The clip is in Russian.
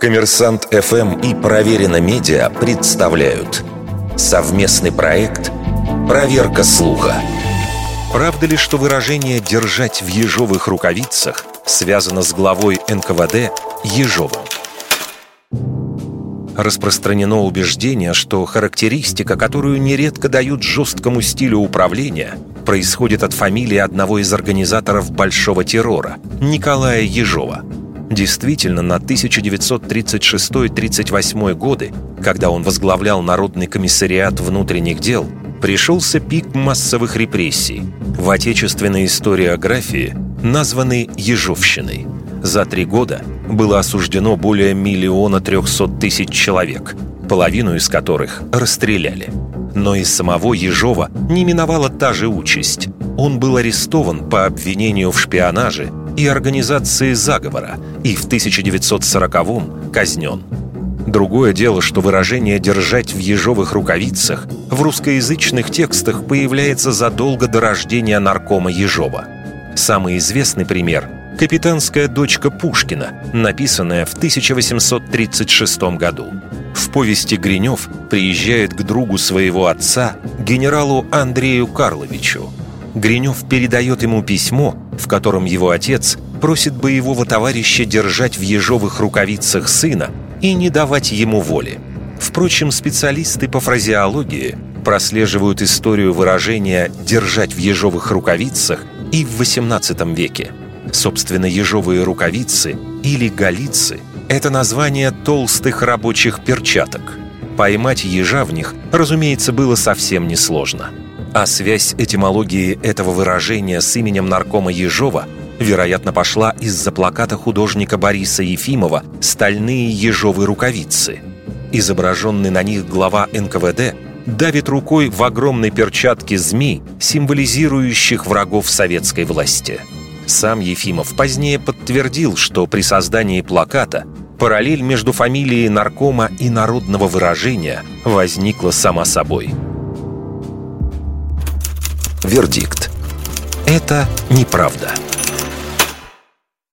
Коммерсант ФМ и Проверено Медиа представляют совместный проект «Проверка слуха». Правда ли, что выражение «держать в ежовых рукавицах» связано с главой НКВД Ежовым? Распространено убеждение, что характеристика, которую нередко дают жесткому стилю управления, происходит от фамилии одного из организаторов Большого террора – Николая Ежова – Действительно, на 1936-38 годы, когда он возглавлял Народный комиссариат внутренних дел, пришелся пик массовых репрессий. В отечественной историографии названы «Ежовщиной». За три года было осуждено более миллиона трехсот тысяч человек, половину из которых расстреляли. Но и самого Ежова не миновала та же участь. Он был арестован по обвинению в шпионаже и организации заговора и в 1940-м казнен. Другое дело, что выражение «держать в ежовых рукавицах» в русскоязычных текстах появляется задолго до рождения наркома Ежова. Самый известный пример – «Капитанская дочка Пушкина», написанная в 1836 году. В повести Гринев приезжает к другу своего отца, генералу Андрею Карловичу, Гринев передает ему письмо, в котором его отец просит боевого товарища держать в ежовых рукавицах сына и не давать ему воли. Впрочем, специалисты по фразеологии прослеживают историю выражения «держать в ежовых рукавицах» и в XVIII веке. Собственно, ежовые рукавицы или галицы – это название толстых рабочих перчаток. Поймать ежа в них, разумеется, было совсем несложно – а связь этимологии этого выражения с именем наркома Ежова вероятно, пошла из-за плаката художника Бориса Ефимова «Стальные ежовые рукавицы». Изображенный на них глава НКВД давит рукой в огромной перчатке змей, символизирующих врагов советской власти. Сам Ефимов позднее подтвердил, что при создании плаката параллель между фамилией наркома и народного выражения возникла сама собой – Вердикт. Это неправда.